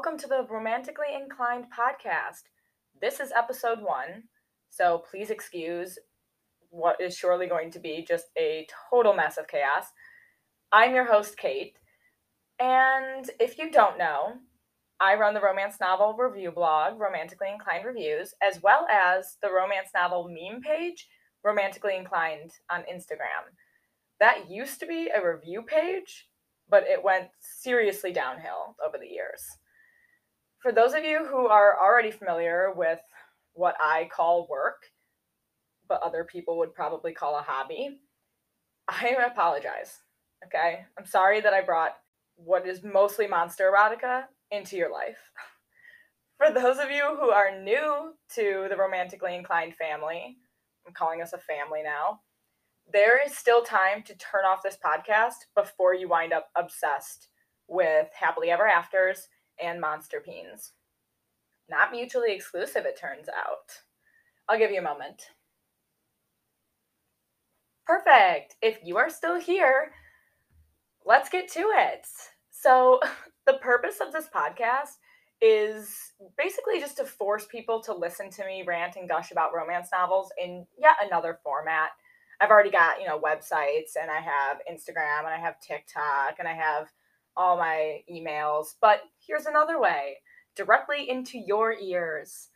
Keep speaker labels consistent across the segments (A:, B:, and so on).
A: welcome to the Romantically Inclined podcast. This is episode one, so please excuse what is surely going to be just a total mess of chaos. I'm your host, Kate, and if you don't know, I run the romance novel review blog, Romantically Inclined Reviews, as well as the romance novel meme page, Romantically Inclined, on Instagram. That used to be a review page, but it went seriously downhill over the years. For those of you who are already familiar with what I call work, but other people would probably call a hobby, I apologize. Okay? I'm sorry that I brought what is mostly monster erotica into your life. For those of you who are new to the romantically inclined family, I'm calling us a family now there is still time to turn off this podcast before you wind up obsessed with happily ever afters and monster peens. Not mutually exclusive, it turns out. I'll give you a moment. Perfect. If you are still here, let's get to it. So, the purpose of this podcast is basically just to force people to listen to me rant and gush about romance novels in yet another format I've already got, you know, websites and I have Instagram and I have TikTok and I have all my emails. But here's another way directly into your ears.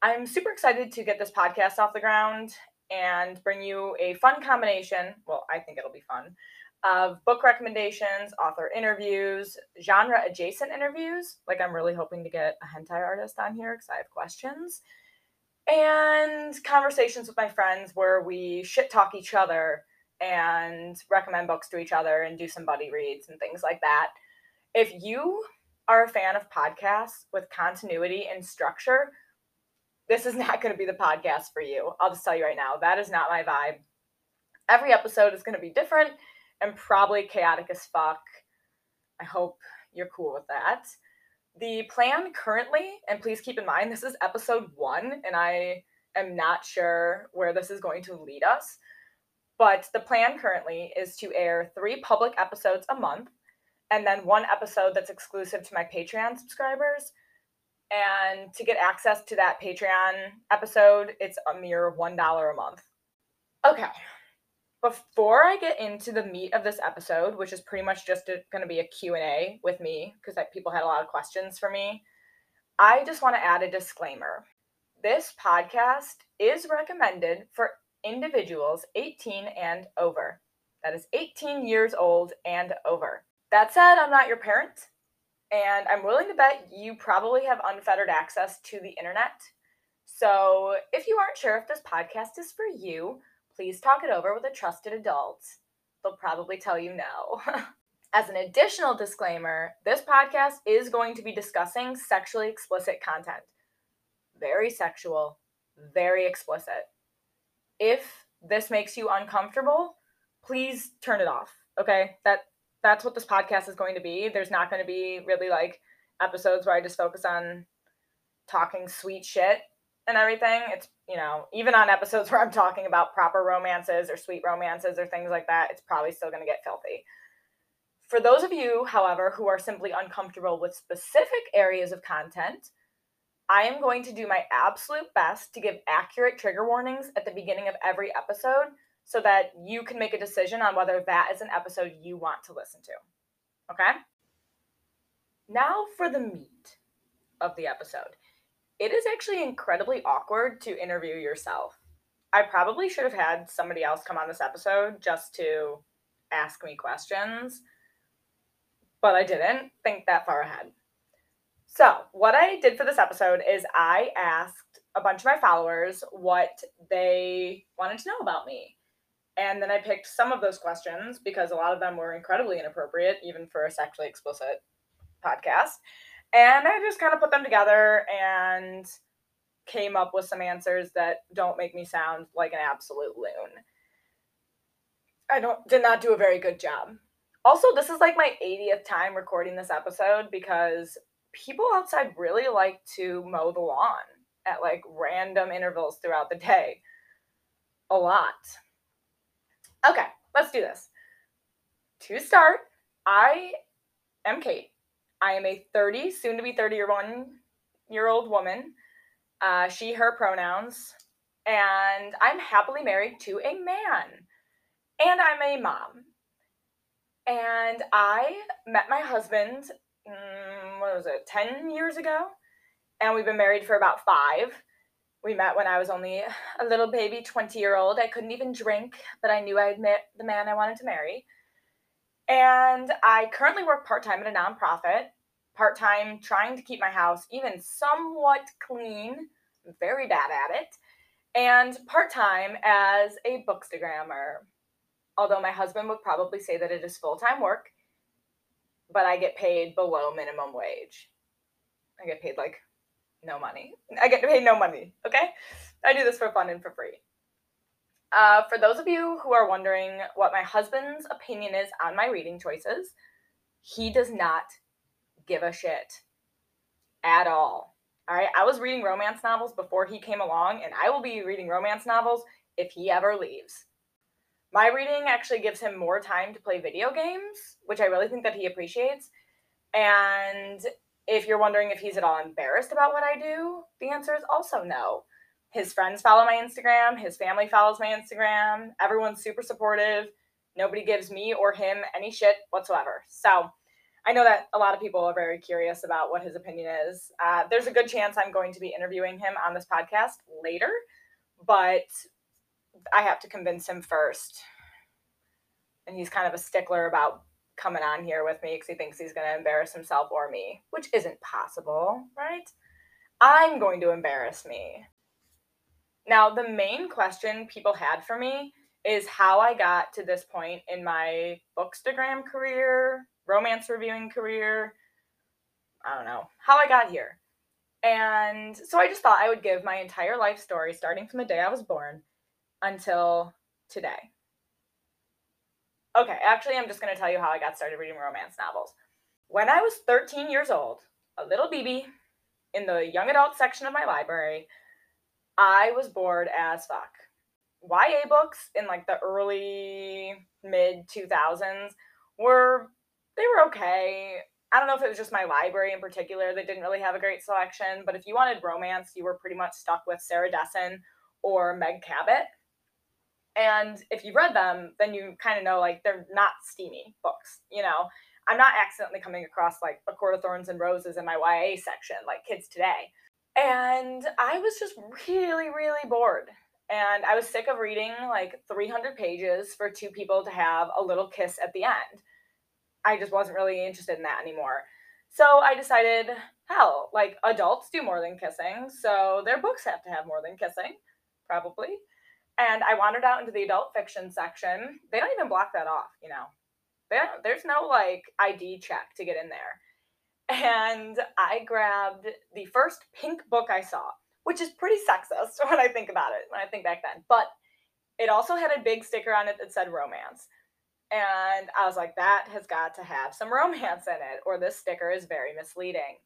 A: I'm super excited to get this podcast off the ground and bring you a fun combination. Well, I think it'll be fun of book recommendations, author interviews, genre adjacent interviews. Like, I'm really hoping to get a hentai artist on here because I have questions and conversations with my friends where we shit talk each other and recommend books to each other and do some buddy reads and things like that. If you are a fan of podcasts with continuity and structure, this is not going to be the podcast for you. I'll just tell you right now, that is not my vibe. Every episode is going to be different and probably chaotic as fuck. I hope you're cool with that. The plan currently, and please keep in mind, this is episode one, and I am not sure where this is going to lead us. But the plan currently is to air three public episodes a month, and then one episode that's exclusive to my Patreon subscribers. And to get access to that Patreon episode, it's a mere $1 a month. Okay, before I get into the meat of this episode, which is pretty much just going to be a Q&A with me because people had a lot of questions for me, I just want to add a disclaimer. This podcast is recommended for individuals 18 and over. That is 18 years old and over. That said, I'm not your parent, and I'm willing to bet you probably have unfettered access to the internet. So, if you aren't sure if this podcast is for you, please talk it over with a trusted adult. They'll probably tell you no. As an additional disclaimer, this podcast is going to be discussing sexually explicit content. Very sexual, very explicit. If this makes you uncomfortable, please turn it off. Okay? That that's what this podcast is going to be. There's not going to be really like episodes where I just focus on talking sweet shit and everything. It's, you know, even on episodes where I'm talking about proper romances or sweet romances or things like that, it's probably still going to get filthy. For those of you, however, who are simply uncomfortable with specific areas of content, I am going to do my absolute best to give accurate trigger warnings at the beginning of every episode so that you can make a decision on whether that is an episode you want to listen to. Okay? Now for the meat of the episode it is actually incredibly awkward to interview yourself. I probably should have had somebody else come on this episode just to ask me questions, but I didn't think that far ahead. So, what I did for this episode is I asked a bunch of my followers what they wanted to know about me. And then I picked some of those questions because a lot of them were incredibly inappropriate, even for a sexually explicit podcast. And I just kind of put them together and came up with some answers that don't make me sound like an absolute loon. I don't did not do a very good job. Also, this is like my 80th time recording this episode because people outside really like to mow the lawn at like random intervals throughout the day. A lot. Okay, let's do this. To start, I am Kate. I am a 30, soon to be 31 year old woman. Uh, she, her pronouns. And I'm happily married to a man. And I'm a mom. And I met my husband, mm, what was it, 10 years ago? And we've been married for about five. We met when I was only a little baby 20 year old. I couldn't even drink, but I knew I'd met the man I wanted to marry. And I currently work part time at a nonprofit, part time trying to keep my house even somewhat clean. Very bad at it. And part time as a bookstagrammer. Although my husband would probably say that it is full time work, but I get paid below minimum wage. I get paid like no money. I get paid no money, okay? I do this for fun and for free. Uh, for those of you who are wondering what my husband's opinion is on my reading choices, he does not give a shit at all. All right, I was reading romance novels before he came along, and I will be reading romance novels if he ever leaves. My reading actually gives him more time to play video games, which I really think that he appreciates. And if you're wondering if he's at all embarrassed about what I do, the answer is also no his friends follow my Instagram, his family follows my Instagram. Everyone's super supportive. Nobody gives me or him any shit whatsoever. So I know that a lot of people are very curious about what his opinion is. Uh, there's a good chance I'm going to be interviewing him on this podcast later, but I have to convince him first. And he's kind of a stickler about coming on here with me because he thinks he's going to embarrass himself or me, which isn't possible, right? I'm going to embarrass me. Now, the main question people had for me is how I got to this point in my bookstagram career, romance reviewing career. I don't know how I got here. And so I just thought I would give my entire life story, starting from the day I was born until today. Okay, actually, I'm just going to tell you how I got started reading romance novels. When I was 13 years old, a little BB in the young adult section of my library, I was bored as fuck. YA books in like the early mid 2000s were they were okay. I don't know if it was just my library in particular that didn't really have a great selection, but if you wanted romance, you were pretty much stuck with Sarah Dessen or Meg Cabot. And if you read them, then you kind of know like they're not steamy books, you know. I'm not accidentally coming across like A Court of Thorns and Roses in my YA section like kids today. And I was just really, really bored. And I was sick of reading like 300 pages for two people to have a little kiss at the end. I just wasn't really interested in that anymore. So I decided, hell, like adults do more than kissing, so their books have to have more than kissing, probably. And I wandered out into the adult fiction section. They don't even block that off, you know. there's no like ID check to get in there and I grabbed the first pink book I saw, which is pretty sexist when I think about it, when I think back then. But it also had a big sticker on it that said romance. And I was like, that has got to have some romance in it, or this sticker is very misleading.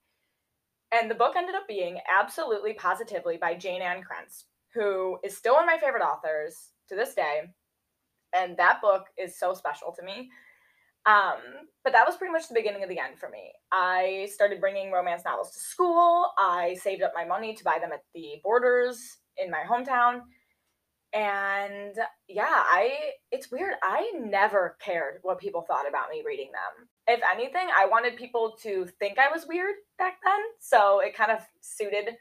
A: And the book ended up being absolutely positively by Jayne Ann Krentz, who is still one of my favorite authors to this day. And that book is so special to me um, but that was pretty much the beginning of the end for me. I started bringing romance novels to school. I saved up my money to buy them at the Borders in my hometown. And yeah, I it's weird. I never cared what people thought about me reading them. If anything, I wanted people to think I was weird back then, so it kind of suited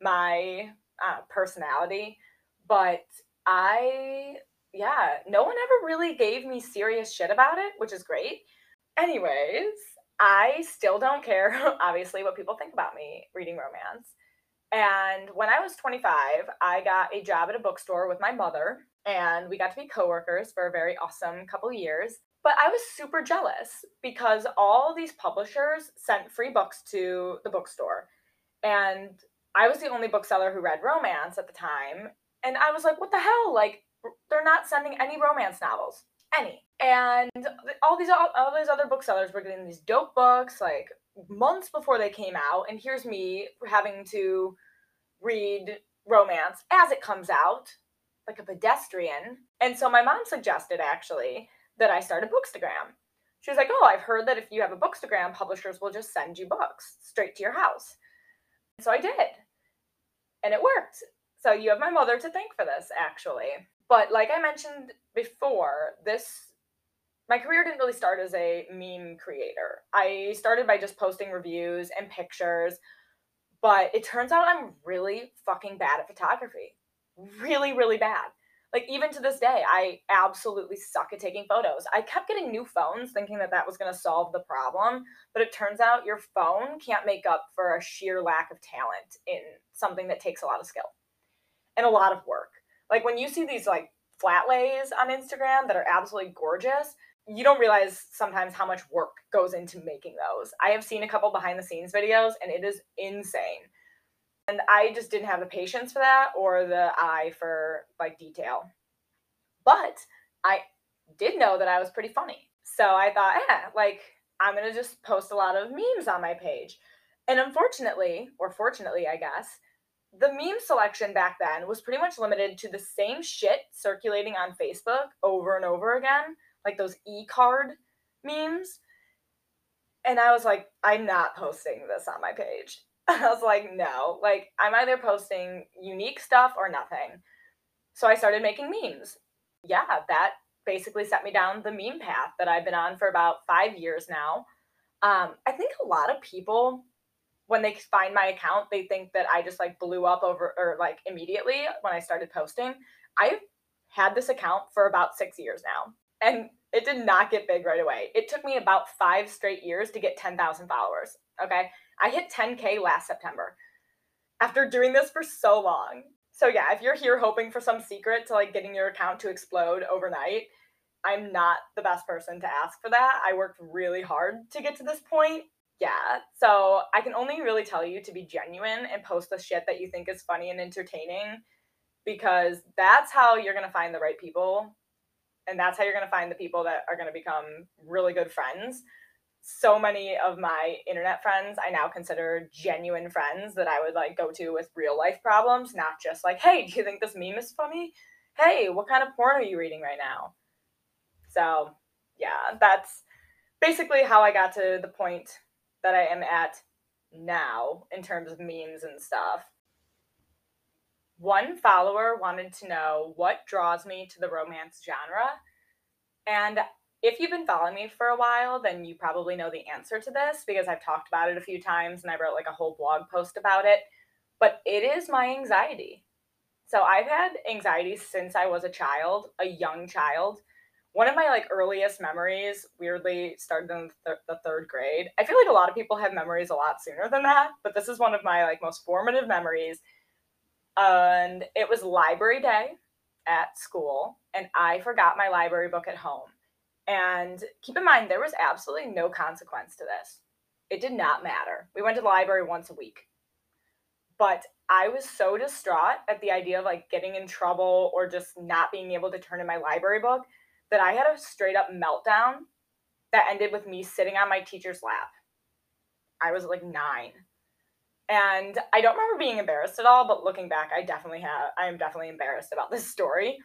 A: my uh, personality. But I yeah, no one ever really gave me serious shit about it, which is great. Anyways, I still don't care, obviously, what people think about me reading romance. And when I was 25, I got a job at a bookstore with my mother, and we got to be coworkers for a very awesome couple years. But I was super jealous because all these publishers sent free books to the bookstore. And I was the only bookseller who read romance at the time. And I was like, what the hell? Like, they're not sending any romance novels, any. And all these all, all these other booksellers were getting these dope books like months before they came out, and here's me having to read romance as it comes out, like a pedestrian. And so my mom suggested actually that I start a bookstagram. She was like, Oh, I've heard that if you have a bookstagram, publishers will just send you books straight to your house. So I did. And it worked. So you have my mother to thank for this, actually. But like I mentioned before, this my career didn't really start as a meme creator. I started by just posting reviews and pictures, but it turns out I'm really fucking bad at photography. Really, really bad. Like, even to this day, I absolutely suck at taking photos. I kept getting new phones thinking that that was going to solve the problem, but it turns out your phone can't make up for a sheer lack of talent in something that takes a lot of skill and a lot of work. Like, when you see these, like, flat lays on Instagram that are absolutely gorgeous, you don't realize sometimes how much work goes into making those. I have seen a couple behind the scenes videos and it is insane. And I just didn't have the patience for that or the eye for like detail. But I did know that I was pretty funny. So I thought, yeah, like I'm going to just post a lot of memes on my page. And unfortunately, or fortunately, I guess, the meme selection back then was pretty much limited to the same shit circulating on Facebook over and over again like those e-card memes. And I was like, I'm not posting this on my page. I was like, no, like I'm either posting unique stuff or nothing. So I started making memes. Yeah, that basically set me down the meme path that I've been on for about five years now. Um, I think a lot of people, when they find my account, they think that I just like blew up over or like immediately when I started posting. I've had this account for about six years now and it did not get big right away. It took me about five straight years to get 10,000 followers. Okay. I hit 10K last September after doing this for so long. So, yeah, if you're here hoping for some secret to like getting your account to explode overnight, I'm not the best person to ask for that. I worked really hard to get to this point. Yeah. So, I can only really tell you to be genuine and post the shit that you think is funny and entertaining because that's how you're going to find the right people and that's how you're going to find the people that are going to become really good friends so many of my internet friends I now consider genuine friends that I would like go to with real life problems, not just like, hey, do you think this meme is funny? Hey, what kind of porn are you reading right now? So, yeah, that's basically how I got to the point that I am at now in terms of memes and stuff. One follower wanted to know what draws me to the romance genre. And if you've been following me for a while, then you probably know the answer to this because I've talked about it a few times and I wrote like a whole blog post about it. But it is my anxiety. So I've had anxiety since I was a child, a young child. One of my like earliest memories weirdly started in the, th- the third grade. I feel like a lot of people have memories a lot sooner than that, but this is one of my like most formative memories and it was library day at school and I forgot my library book at home. And keep in mind, there was absolutely no consequence to this. It did not matter. We went to the library once a week. But I was so distraught at the idea of like getting in trouble or just not being able to turn in my library book that I had a straight up meltdown that ended with me sitting on my teacher's lap. I was like nine. And I don't remember being embarrassed at all, but looking back, I definitely have, I am definitely embarrassed about this story.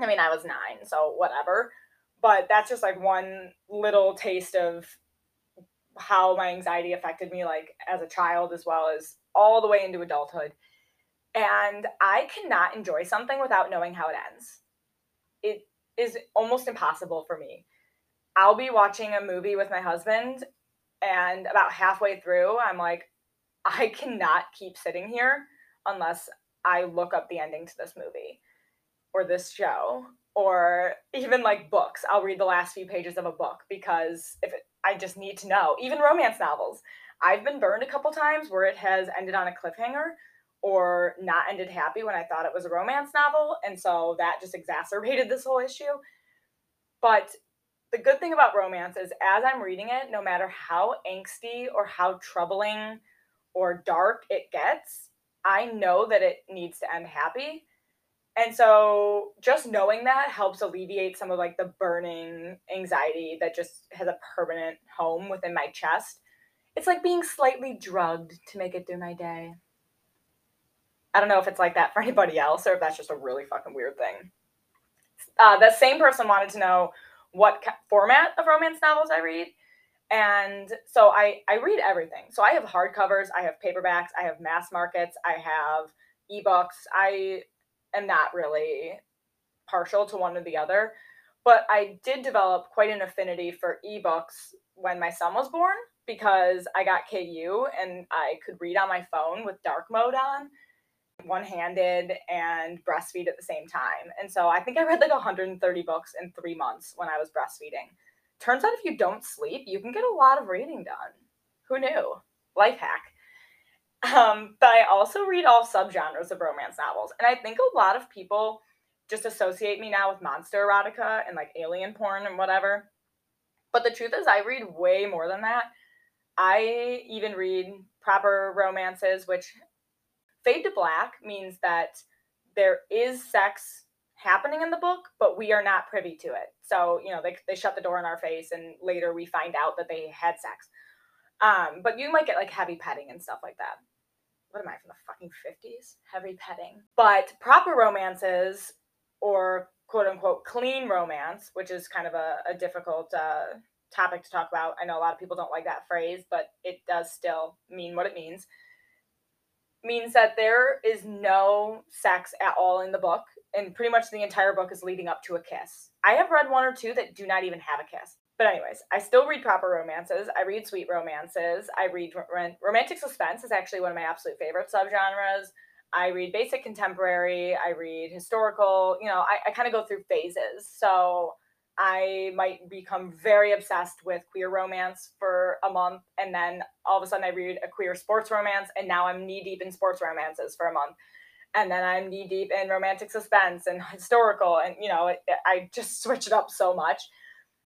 A: I mean, I was nine, so whatever. But that's just like one little taste of how my anxiety affected me, like as a child, as well as all the way into adulthood. And I cannot enjoy something without knowing how it ends. It is almost impossible for me. I'll be watching a movie with my husband, and about halfway through, I'm like, I cannot keep sitting here unless I look up the ending to this movie or this show or even like books. I'll read the last few pages of a book because if it, I just need to know. Even romance novels. I've been burned a couple times where it has ended on a cliffhanger or not ended happy when I thought it was a romance novel. And so that just exacerbated this whole issue. But the good thing about romance is as I'm reading it, no matter how angsty or how troubling or dark it gets, I know that it needs to end happy. And so just knowing that helps alleviate some of like the burning anxiety that just has a permanent home within my chest. It's like being slightly drugged to make it through my day. I don't know if it's like that for anybody else or if that's just a really fucking weird thing. Uh, the same person wanted to know what ca- format of romance novels I read. And so I, I read everything. So I have hardcovers, I have paperbacks, I have mass markets, I have ebooks. I am not really partial to one or the other, but I did develop quite an affinity for ebooks when my son was born because I got KU and I could read on my phone with dark mode on, one handed, and breastfeed at the same time. And so I think I read like 130 books in three months when I was breastfeeding. Turns out if you don't sleep, you can get a lot of reading done. Who knew? Life hack. Um, but I also read all subgenres of romance novels. And I think a lot of people just associate me now with monster erotica and like alien porn and whatever. But the truth is, I read way more than that. I even read proper romances, which fade to black means that there is sex happening in the book, but we are not privy to it. So, you know, they, they shut the door in our face and later we find out that they had sex. Um, but you might get like heavy petting and stuff like that. What am I from the fucking 50s? Heavy petting. But proper romances or quote unquote clean romance, which is kind of a, a difficult uh, topic to talk about. I know a lot of people don't like that phrase, but it does still mean what it means. Means that there is no sex at all in the book, and pretty much the entire book is leading up to a kiss. I have read one or two that do not even have a kiss. But anyways, I still read proper romances. I read sweet romances. I read romantic suspense is actually one of my absolute favorite subgenres. I read basic contemporary. I read historical. You know, I, I kind of go through phases. So I might become very obsessed with queer romance for a month, and then all of a sudden I read a queer sports romance, and now I'm knee deep in sports romances for a month, and then I'm knee deep in romantic suspense and historical, and you know, it, it, I just switch it up so much.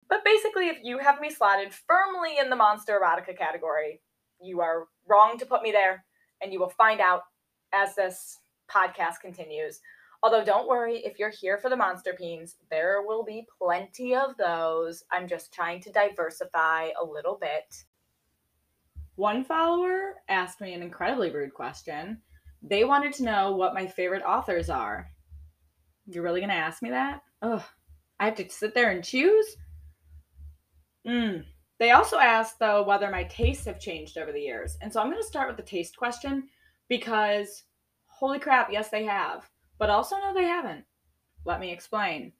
A: But basically, if you have me slotted firmly in the monster erotica category, you are wrong to put me there, and you will find out as this podcast continues. Although, don't worry, if you're here for the monster peens, there will be plenty of those. I'm just trying to diversify a little bit. One follower asked me an incredibly rude question. They wanted to know what my favorite authors are. You're really going to ask me that? Ugh. I have to sit there and choose? Mm. They also asked, though, whether my tastes have changed over the years. And so I'm going to start with the taste question because holy crap, yes, they have but also no, they haven't. Let me explain.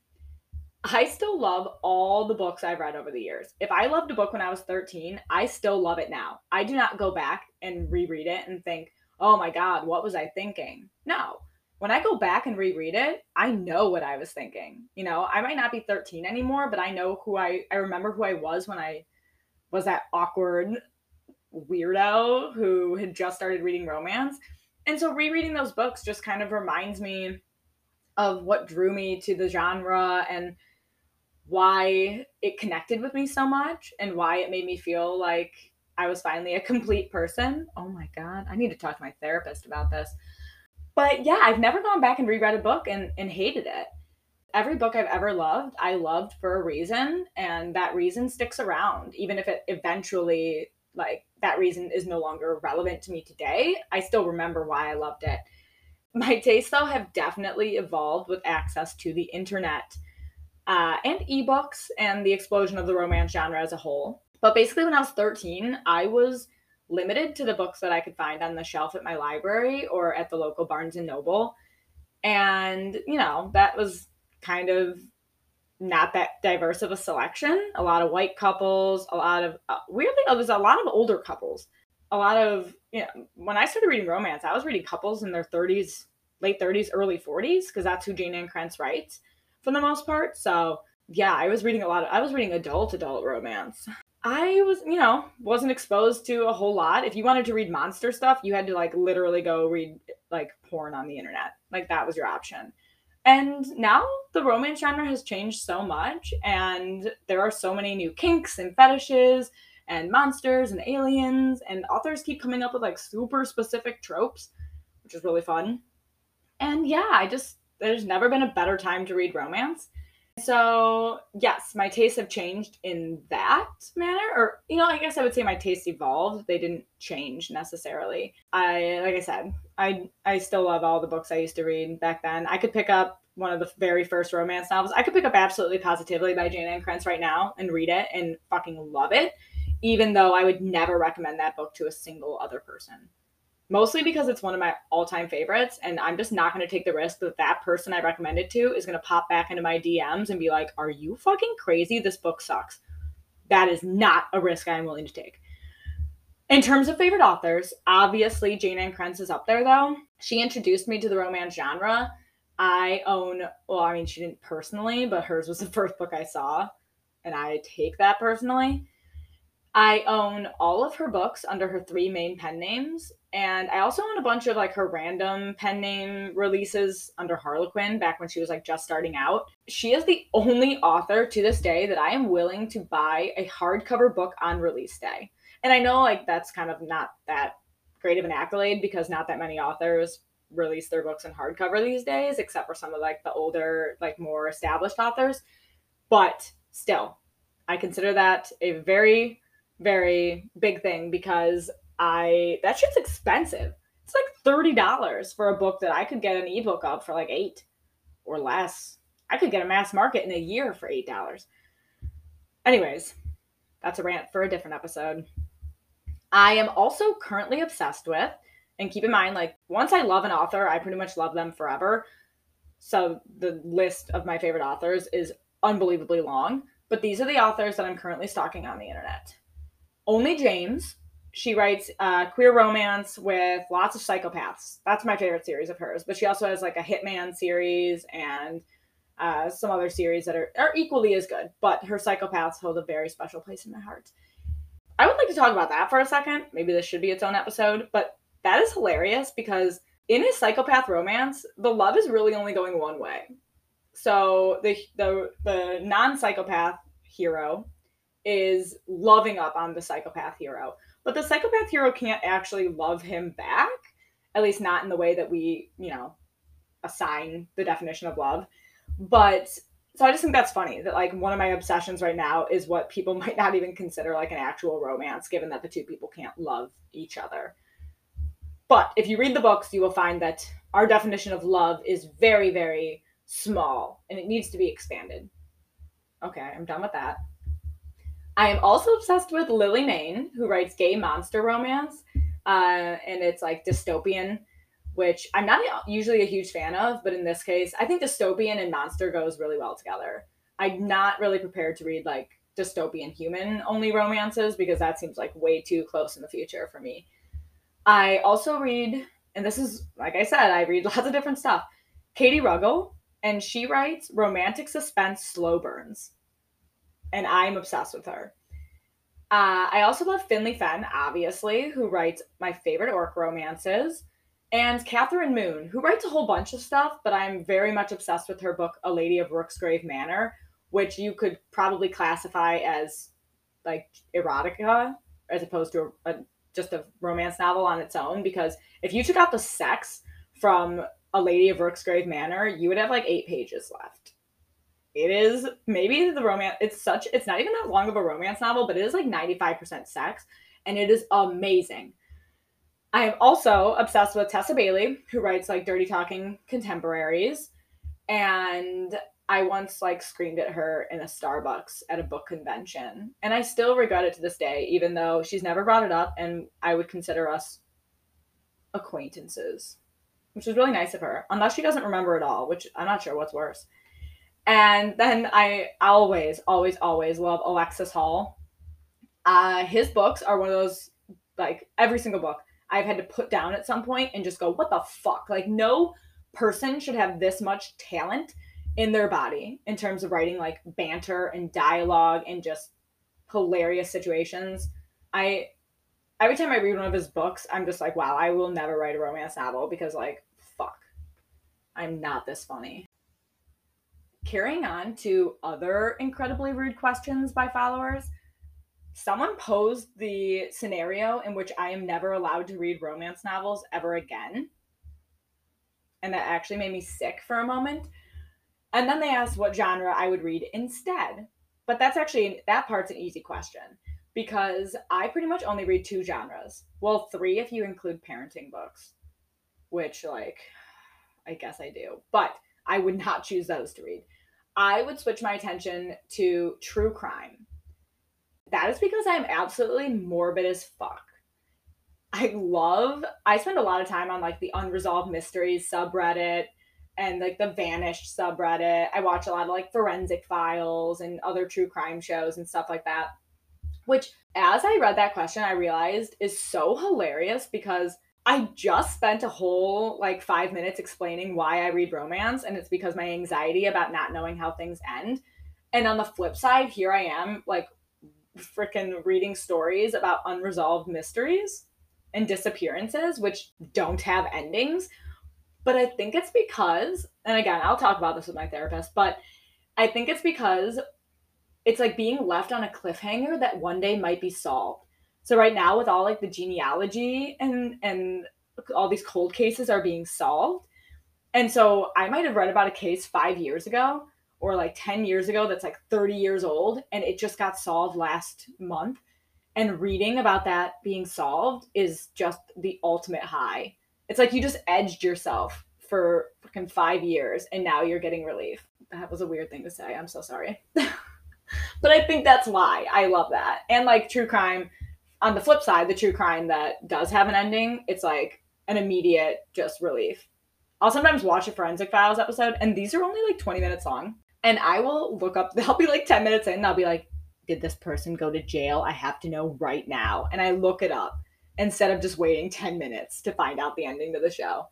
A: I still love all the books I've read over the years. If I loved a book when I was 13, I still love it now. I do not go back and reread it and think, oh my God, what was I thinking? No. When I go back and reread it, I know what I was thinking. You know, I might not be 13 anymore, but I know who I I remember who I was when I was that awkward weirdo who had just started reading romance and so rereading those books just kind of reminds me of what drew me to the genre and why it connected with me so much and why it made me feel like I was finally a complete person. Oh my God, I need to talk to my therapist about this. But yeah, I've never gone back and reread a book and, and hated it. Every book I've ever loved, I loved for a reason, and that reason sticks around, even if it eventually like that reason is no longer relevant to me today. I still remember why I loved it. My tastes, though, have definitely evolved with access to the internet uh, and ebooks and the explosion of the romance genre as a whole. But basically, when I was 13, I was limited to the books that I could find on the shelf at my library or at the local Barnes and Noble. And, you know, that was kind of not that diverse of a selection. A lot of white couples, a lot of uh, weirdly, it was a lot of older couples. A lot of you know, when I started reading romance, I was reading couples in their 30s, late 30s, early 40s, because that's who Jayne Ann Krentz writes for the most part. So yeah, I was reading a lot of I was reading adult adult romance. I was, you know, wasn't exposed to a whole lot. If you wanted to read monster stuff, you had to like literally go read like porn on the internet. Like that was your option. And now the romance genre has changed so much, and there are so many new kinks and fetishes and monsters and aliens, and authors keep coming up with like super specific tropes, which is really fun. And yeah, I just, there's never been a better time to read romance. So, yes, my tastes have changed in that manner. Or, you know, I guess I would say my tastes evolved. They didn't change necessarily. I, like I said, I, I still love all the books I used to read back then. I could pick up one of the very first romance novels. I could pick up Absolutely Positively by Jayne Ann Krentz right now and read it and fucking love it, even though I would never recommend that book to a single other person. Mostly because it's one of my all time favorites, and I'm just not going to take the risk that that person I recommended to is going to pop back into my DMs and be like, Are you fucking crazy? This book sucks. That is not a risk I'm willing to take. In terms of favorite authors, obviously Jayne Ann Krentz is up there though. She introduced me to the romance genre. I own, well, I mean, she didn't personally, but hers was the first book I saw, and I take that personally. I own all of her books under her three main pen names, and I also own a bunch of like her random pen name releases under Harlequin back when she was like just starting out. She is the only author to this day that I am willing to buy a hardcover book on release day. And I know like that's kind of not that great of an accolade because not that many authors release their books in hardcover these days, except for some of like the older, like more established authors. But still, I consider that a very, very big thing because I that shit's expensive. It's like thirty dollars for a book that I could get an ebook of for like eight or less. I could get a mass market in a year for eight dollars. Anyways, that's a rant for a different episode. I am also currently obsessed with, and keep in mind, like, once I love an author, I pretty much love them forever. So the list of my favorite authors is unbelievably long, but these are the authors that I'm currently stalking on the internet. Onley James. She writes uh, queer romance with lots of psychopaths. That's my favorite series of hers. But she also has like a Hitman series and uh, some other series that are, are equally as good. But her psychopaths hold a very special place in my heart. I would like to talk about that for a second. Maybe this should be its own episode, but that is hilarious because in his psychopath romance, the love is really only going one way. So the the the non-psychopath hero is loving up on the psychopath hero, but the psychopath hero can't actually love him back, at least not in the way that we, you know, assign the definition of love. But so I just think that's funny that like one of my obsessions right now is what people might not even consider like an actual romance, given that the two people can't love each other. But if you read the books, you will find that our definition of love is very, very small and it needs to be expanded. Okay, I'm done with that. I am also obsessed with Lily Mayne, who writes gay monster romance, uh, and it's like dystopian which I'm not usually a huge fan of, but in this case, I think dystopian and monster goes really well together. I'm not really prepared to read like dystopian human only romances because that seems like way too close in the future for me. I also read, and this is like I said, I read lots of different stuff. Katie Ruggle, and she writes romantic suspense slow burns, and I'm obsessed with her. Uh, I also love Finley Fenn, obviously, who writes my favorite orc romances and Catherine Moon, who writes a whole bunch of stuff, but I'm very much obsessed with her book, A Lady of Rooksgrave Manor, which you could probably classify as like erotica as opposed to a, a, just a romance novel on its own. Because if you took out the sex from A Lady of Rooksgrave Manor, you would have like eight pages left. It is maybe the romance, it's such, it's not even that long of a romance novel, but it is like 95% sex, and it is amazing I am also obsessed with Tessa Bailey, who writes like dirty talking contemporaries. And I once like screamed at her in a Starbucks at a book convention. And I still regret it to this day, even though she's never brought it up and I would consider us acquaintances. Which is really nice of her. Unless she doesn't remember at all, which I'm not sure what's worse. And then I always, always, always love Alexis Hall. Uh, his books are one of those, like every single book I've had to put down at some point and just go, what the fuck? Like, no person should have this much talent in their body in terms of writing like banter and dialogue and just hilarious situations. I every time I read one of his books, I'm just like, wow, I will never write a romance novel because like, fuck. I'm not this funny. Carrying on to other incredibly rude questions by followers, someone posed the scenario in which I am never allowed to read romance novels ever again. And that actually made me sick for a moment. And then they asked what genre I would read instead. But that's actually, that part's an easy question because I pretty much only read two genres. Well, three if you include parenting books, which, like, I guess I do. But I would not choose those to read. I would switch my attention to true crime. That is because I'm absolutely morbid as fuck. I love, I spend a lot of time on like the unresolved mysteries subreddit and like the vanished subreddit. I watch a lot of like forensic files and other true crime shows and stuff like that. Which, as I read that question, I realized is so hilarious because I just spent a whole like five minutes explaining why I read romance, and it's because my anxiety about not knowing how things end. And on the flip side, here I am, like freaking reading stories about unresolved mysteries and disappearances, which don't have endings. But I think it's because, and again, I'll talk about this with my therapist, but I think it's because it's like being left on a cliffhanger that one day might be solved. So right now with all like the genealogy and and all these cold cases are being solved. And so I might have read about a case 5 years ago or like 10 years ago that's like 30 years old and it just got solved last month. And reading about that being solved is just the ultimate high. It's like you just edged yourself for fucking 5 years and now you're getting relief. That was a weird thing to say. I'm so sorry. but I think that's why I love that. And like true crime on the flip side, the true crime that does have an ending, it's like an immediate just relief. I'll sometimes watch a Forensic Files episode, and these are only like 20 minutes long. And I will look up, they'll be like 10 minutes in, and I'll be like, did this person go to jail? I have to know right now. And I look it up instead of just waiting 10 minutes to find out the ending to the show.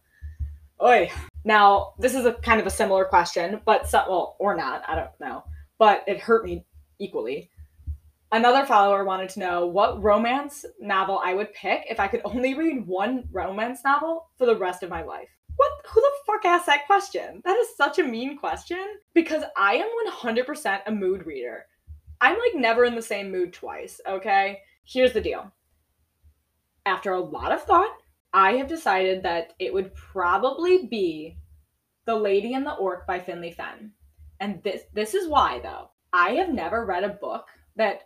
A: Oi. Now, this is a kind of a similar question, but some, well, or not, I don't know. But it hurt me equally. Another follower wanted to know what romance novel I would pick if I could only read one romance novel for the rest of my life. What? Who the fuck asked that question? That is such a mean question because I am 100% a mood reader. I'm like never in the same mood twice, okay? Here's the deal. After a lot of thought, I have decided that it would probably be The Lady and the Orc by Finley Fenn. And this this is why though. I have never read a book that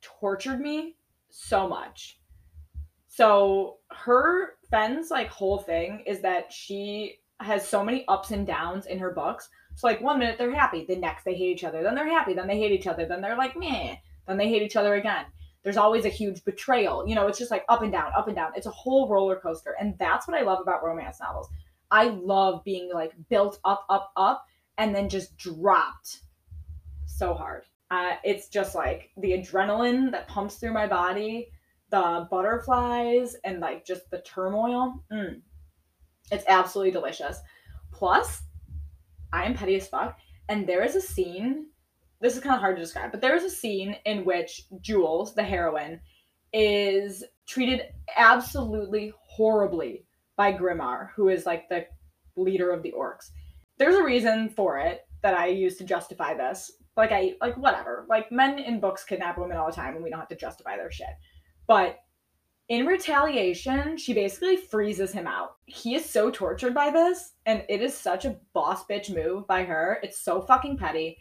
A: tortured me so much. So her Fenn's like whole thing is that she has so many ups and downs in her books. So like one minute they're happy, the next they hate each other, then they're happy, then they hate each other, then they're like meh, then they hate each other again. There's always a huge betrayal. You know, it's just like up and down, up and down. It's a whole roller coaster. And that's what I love about romance novels. I love being like built up, up, up, and then just dropped so hard. Uh, it's just like the adrenaline that pumps through my body, the butterflies, and like just the turmoil. Mm. It's absolutely delicious. Plus, I am petty as fuck, and there is a scene. This is kind of hard to describe, but there is a scene in which Jules, the heroine, is treated absolutely horribly by Grimarr, who is like the leader of the orcs. There's a reason for it that I use to justify this, like I like whatever. Like men in books kidnap women all the time and we don't have to justify their shit. But in retaliation, she basically freezes him out. He is so tortured by this, and it is such a boss bitch move by her. It's so fucking petty,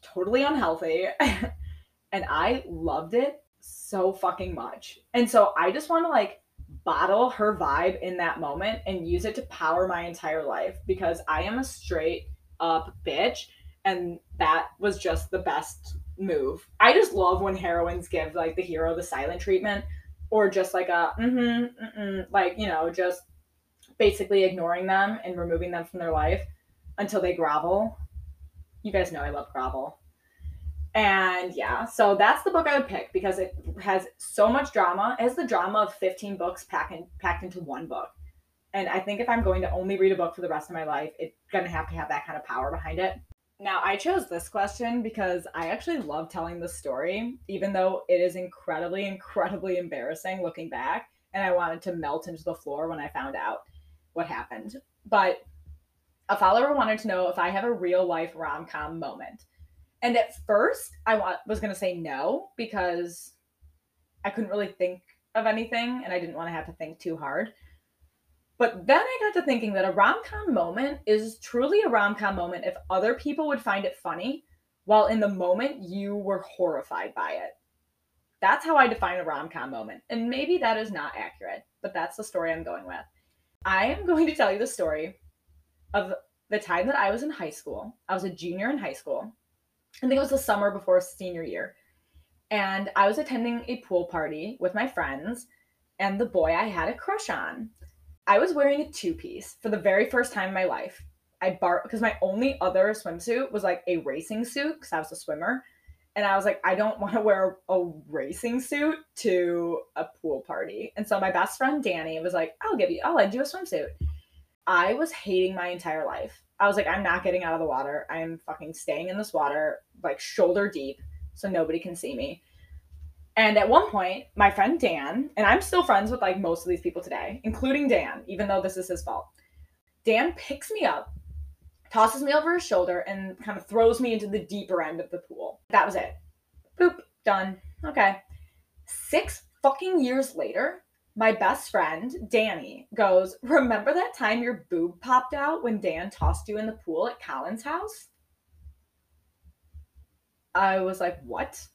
A: totally unhealthy. and I loved it so fucking much. And so I just want to like bottle her vibe in that moment and use it to power my entire life because I am a straight up bitch and that was just the best move. I just love when heroines give like the hero the silent treatment or just like a mm-hmm, mm like you know just basically ignoring them and removing them from their life until they grovel. You guys know I love grovel. And yeah, so that's the book I would pick because it has so much drama. It has the drama of 15 books packed, in, packed into one book. And I think if I'm going to only read a book for the rest of my life, it's going to have to have that kind of power behind it. Now, I chose this question because I actually love telling the story, even though it is incredibly, incredibly embarrassing looking back. And I wanted to melt into the floor when I found out what happened. But a follower wanted to know if I have a real life rom com moment. And at first, I was going to say no because I couldn't really think of anything and I didn't want to have to think too hard. But then I got to thinking that a rom com moment is truly a rom com moment if other people would find it funny, while in the moment you were horrified by it. That's how I define a rom com moment. And maybe that is not accurate, but that's the story I'm going with. I am going to tell you the story of the time that I was in high school. I was a junior in high school. I think it was the summer before senior year. And I was attending a pool party with my friends and the boy I had a crush on. I was wearing a two piece for the very first time in my life. I bar because my only other swimsuit was like a racing suit because I was a swimmer. And I was like, I don't want to wear a racing suit to a pool party. And so my best friend Danny was like, I'll give you, I'll lend you a swimsuit. I was hating my entire life. I was like, I'm not getting out of the water. I am fucking staying in this water, like shoulder deep, so nobody can see me. And at one point, my friend Dan, and I'm still friends with like most of these people today, including Dan, even though this is his fault. Dan picks me up, tosses me over his shoulder, and kind of throws me into the deeper end of the pool. That was it. Boop, done. Okay. Six fucking years later, my best friend, Danny, goes, Remember that time your boob popped out when Dan tossed you in the pool at Colin's house? I was like, What?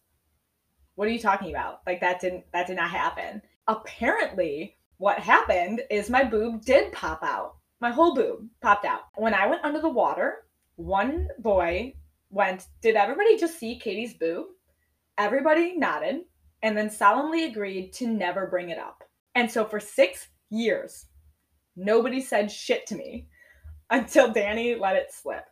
A: What are you talking about? Like that didn't that did not happen. Apparently, what happened is my boob did pop out. My whole boob popped out. When I went under the water, one boy went, Did everybody just see Katie's boob? Everybody nodded and then solemnly agreed to never bring it up. And so for six years, nobody said shit to me until Danny let it slip.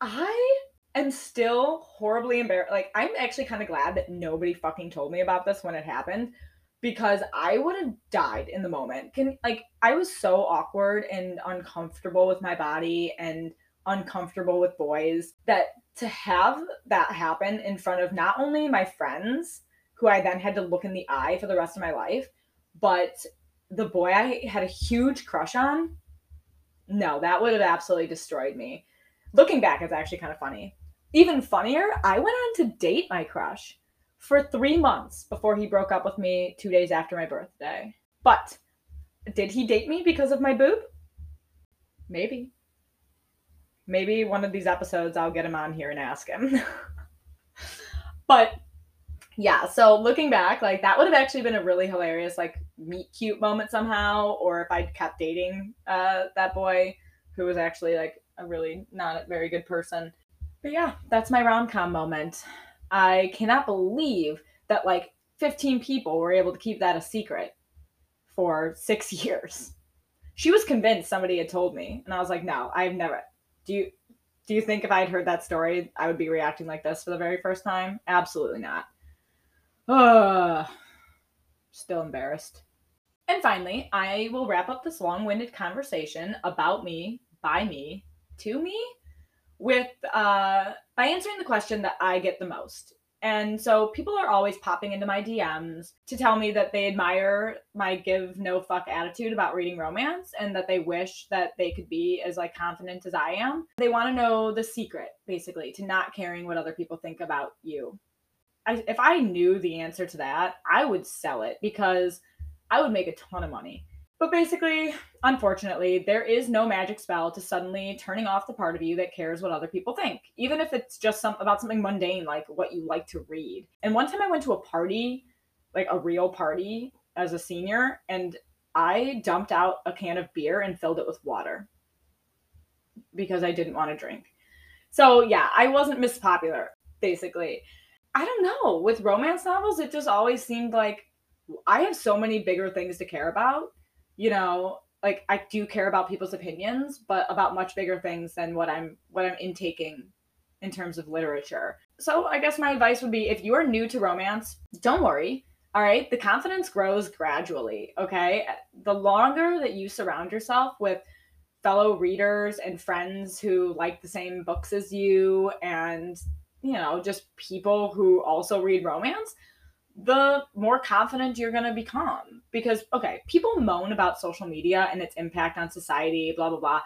A: I am still horribly embarrassed. Like, I'm actually kind of glad that nobody fucking told me about this when it happened because I would have died in the moment. Can like I was so awkward and uncomfortable with my body and uncomfortable with boys that to have that happen in front of not only my friends who I then had to look in the eye for the rest of my life, but the boy I had a huge crush on, no, that would have absolutely destroyed me. Looking back, it's actually kind of funny. Even funnier, I went on to date my crush for three months before he broke up with me two days after my birthday. But did he date me because of my boob? Maybe. Maybe one of these episodes I'll get him on here and ask him. but yeah, so looking back, like that would have actually been a really hilarious like meet cute moment somehow, or if I'd kept dating uh, that boy who was actually like a really not a very good person. But yeah, that's my rom com moment. I cannot believe that like 15 people were able to keep that a secret for six years. She was convinced somebody had told me, and I was like, no, I've never. Do you do you think if I had heard that story, I would be reacting like this for the very first time? Absolutely not. Uh, still embarrassed. And finally, I will wrap up this long winded conversation about me, by me, to me, with uh, by answering the question that I get the most. And so people are always popping into my DMs to tell me that they admire my give no fuck attitude about reading romance and that they wish that they could be as like confident as I am. They want to know the secret basically to not caring what other people think about you. I, if I knew the answer to that, I would sell it because I would make a ton of money. But basically, unfortunately, there is no magic spell to suddenly turning off the part of you that cares what other people think, even if it's just some about something mundane like what you like to read. And one time I went to a party, like a real party as a senior, and I dumped out a can of beer and filled it with water because I didn't want to drink. So, yeah, I wasn't Miss Popular, basically. I don't know. With romance novels, it just always seemed like I have so many bigger things to care about. You know, like I do care about people's opinions, but about much bigger things than what I'm what I'm intaking in terms of literature. So I guess my advice would be if you are new to romance, don't worry. All right, the confidence grows gradually, okay? The longer that you surround yourself with fellow readers and friends who like the same books as you and you know, just people who also read romance, the more confident you're going to become. Because, okay, people moan about social media and its impact on society, blah, blah, blah.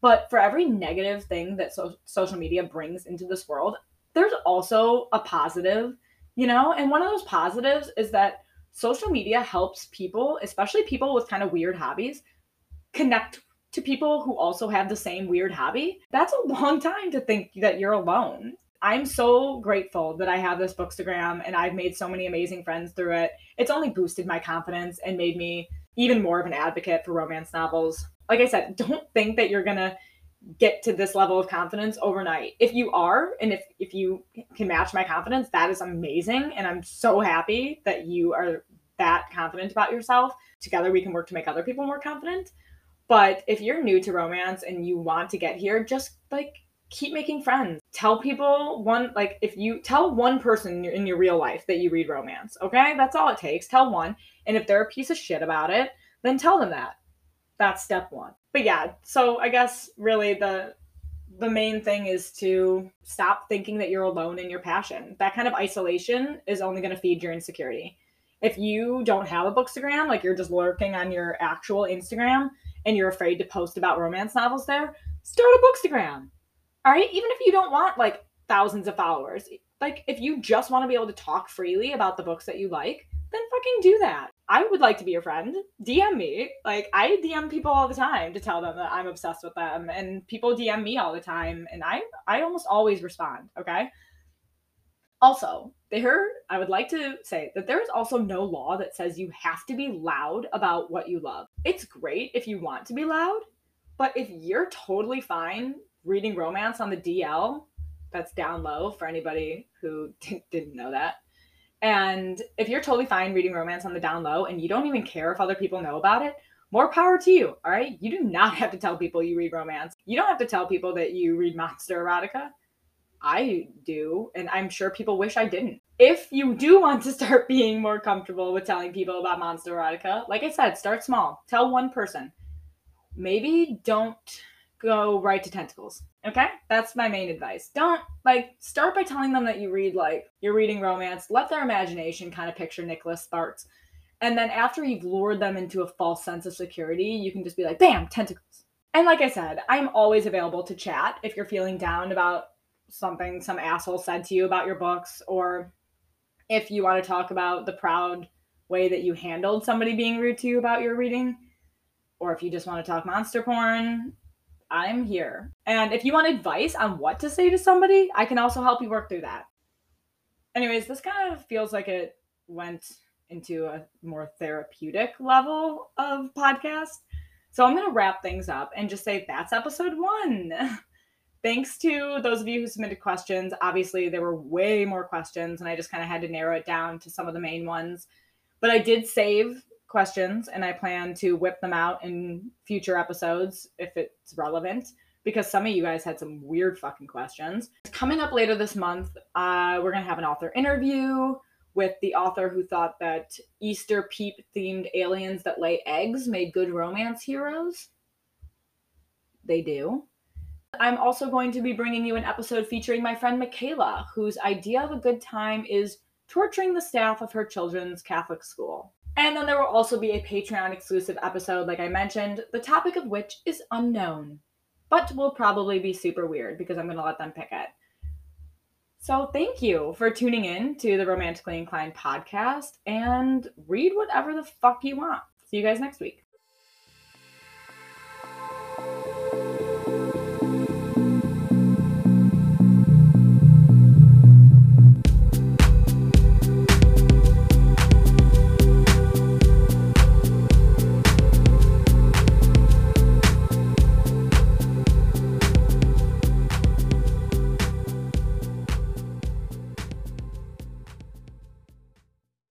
A: But for every negative thing that so- social media brings into this world, there's also a positive, you know? And one of those positives is that social media helps people, especially people with kind of weird hobbies, connect to people who also have the same weird hobby. That's a long time to think that you're alone. I'm so grateful that I have this bookstagram and I've made so many amazing friends through it. It's only boosted my confidence and made me even more of an advocate for romance novels. Like I said, don't think that you're gonna get to this level of confidence overnight. If you are, and if if you can match my confidence, that is amazing. And I'm so happy that you are that confident about yourself. Together we can work to make other people more confident. But if you're new to romance and you want to get here, just like keep making friends. Tell people one like if you tell one person in your, in your real life that you read romance, okay? That's all it takes. Tell one. And if they're a piece of shit about it, then tell them that. That's step 1 but yeah, so I guess really the the main thing is to stop thinking that you're alone in your passion. That kind of isolation is only going to feed your insecurity. If you don't have a bookstagram, like you're just lurking on your actual Instagram and you're afraid to post about romance novels there, start a bookstagram. All right, even if you don't want like thousands of followers, like if you just want to be able to talk freely about the books that you like, then fucking do that. I would like to be your friend. DM me. Like I DM people all the time to tell them that I'm obsessed with them and people DM me all the time and I I almost always respond, okay? Also, there I would like to say that there is also no law that says you have to be loud about what you love. It's great if you want to be loud, but if you're totally fine reading romance on the DL, that's down low for anybody who didn't know that and if you're totally fine reading romance on the down low and you don't even care if other people know about it, more power to you. All right. You do not have to tell people you read romance. You don't have to tell people that you read monster erotica. I do. And I'm sure people wish I didn't. If you do want to start being more comfortable with telling people about monster erotica, like I said, start small. Tell one person. Maybe don't go right to tentacles. Okay? That's my main advice. Don't like start by telling them that you read like you're reading romance. Let their imagination kind of picture Nicholas Sparks. And then after you've lured them into a false sense of security, you can just be like, bam, tentacles. And like I said, I'm always available to chat if you're feeling down about something some asshole said to you about your books, or if you want to talk about the proud way that you handled somebody being rude to you about your reading, or if you just want to talk monster porn, I'm here. And if you want advice on what to say to somebody, I can also help you work through that. Anyways, this kind of feels like it went into a more therapeutic level of podcast. So I'm going to wrap things up and just say that's episode one. Thanks to those of you who submitted questions. Obviously, there were way more questions, and I just kind of had to narrow it down to some of the main ones. But I did save questions and I plan to whip them out in future episodes if it's relevant because some of you guys had some weird fucking questions. Coming up later this month, uh, we're going to have an author interview with the author who thought that Easter peep themed aliens that lay eggs made good romance heroes. They do. I'm also going to be bringing you an episode featuring my friend Michaela, whose idea of a good time is torturing the staff of her children's Catholic school. And then there will also be a Patreon exclusive episode, like I mentioned, the topic of which is unknown, but will probably be super weird because I'm going to let them pick it. So thank you for tuning in to the Romantically Inclined podcast and read whatever the fuck you want. See you guys next week.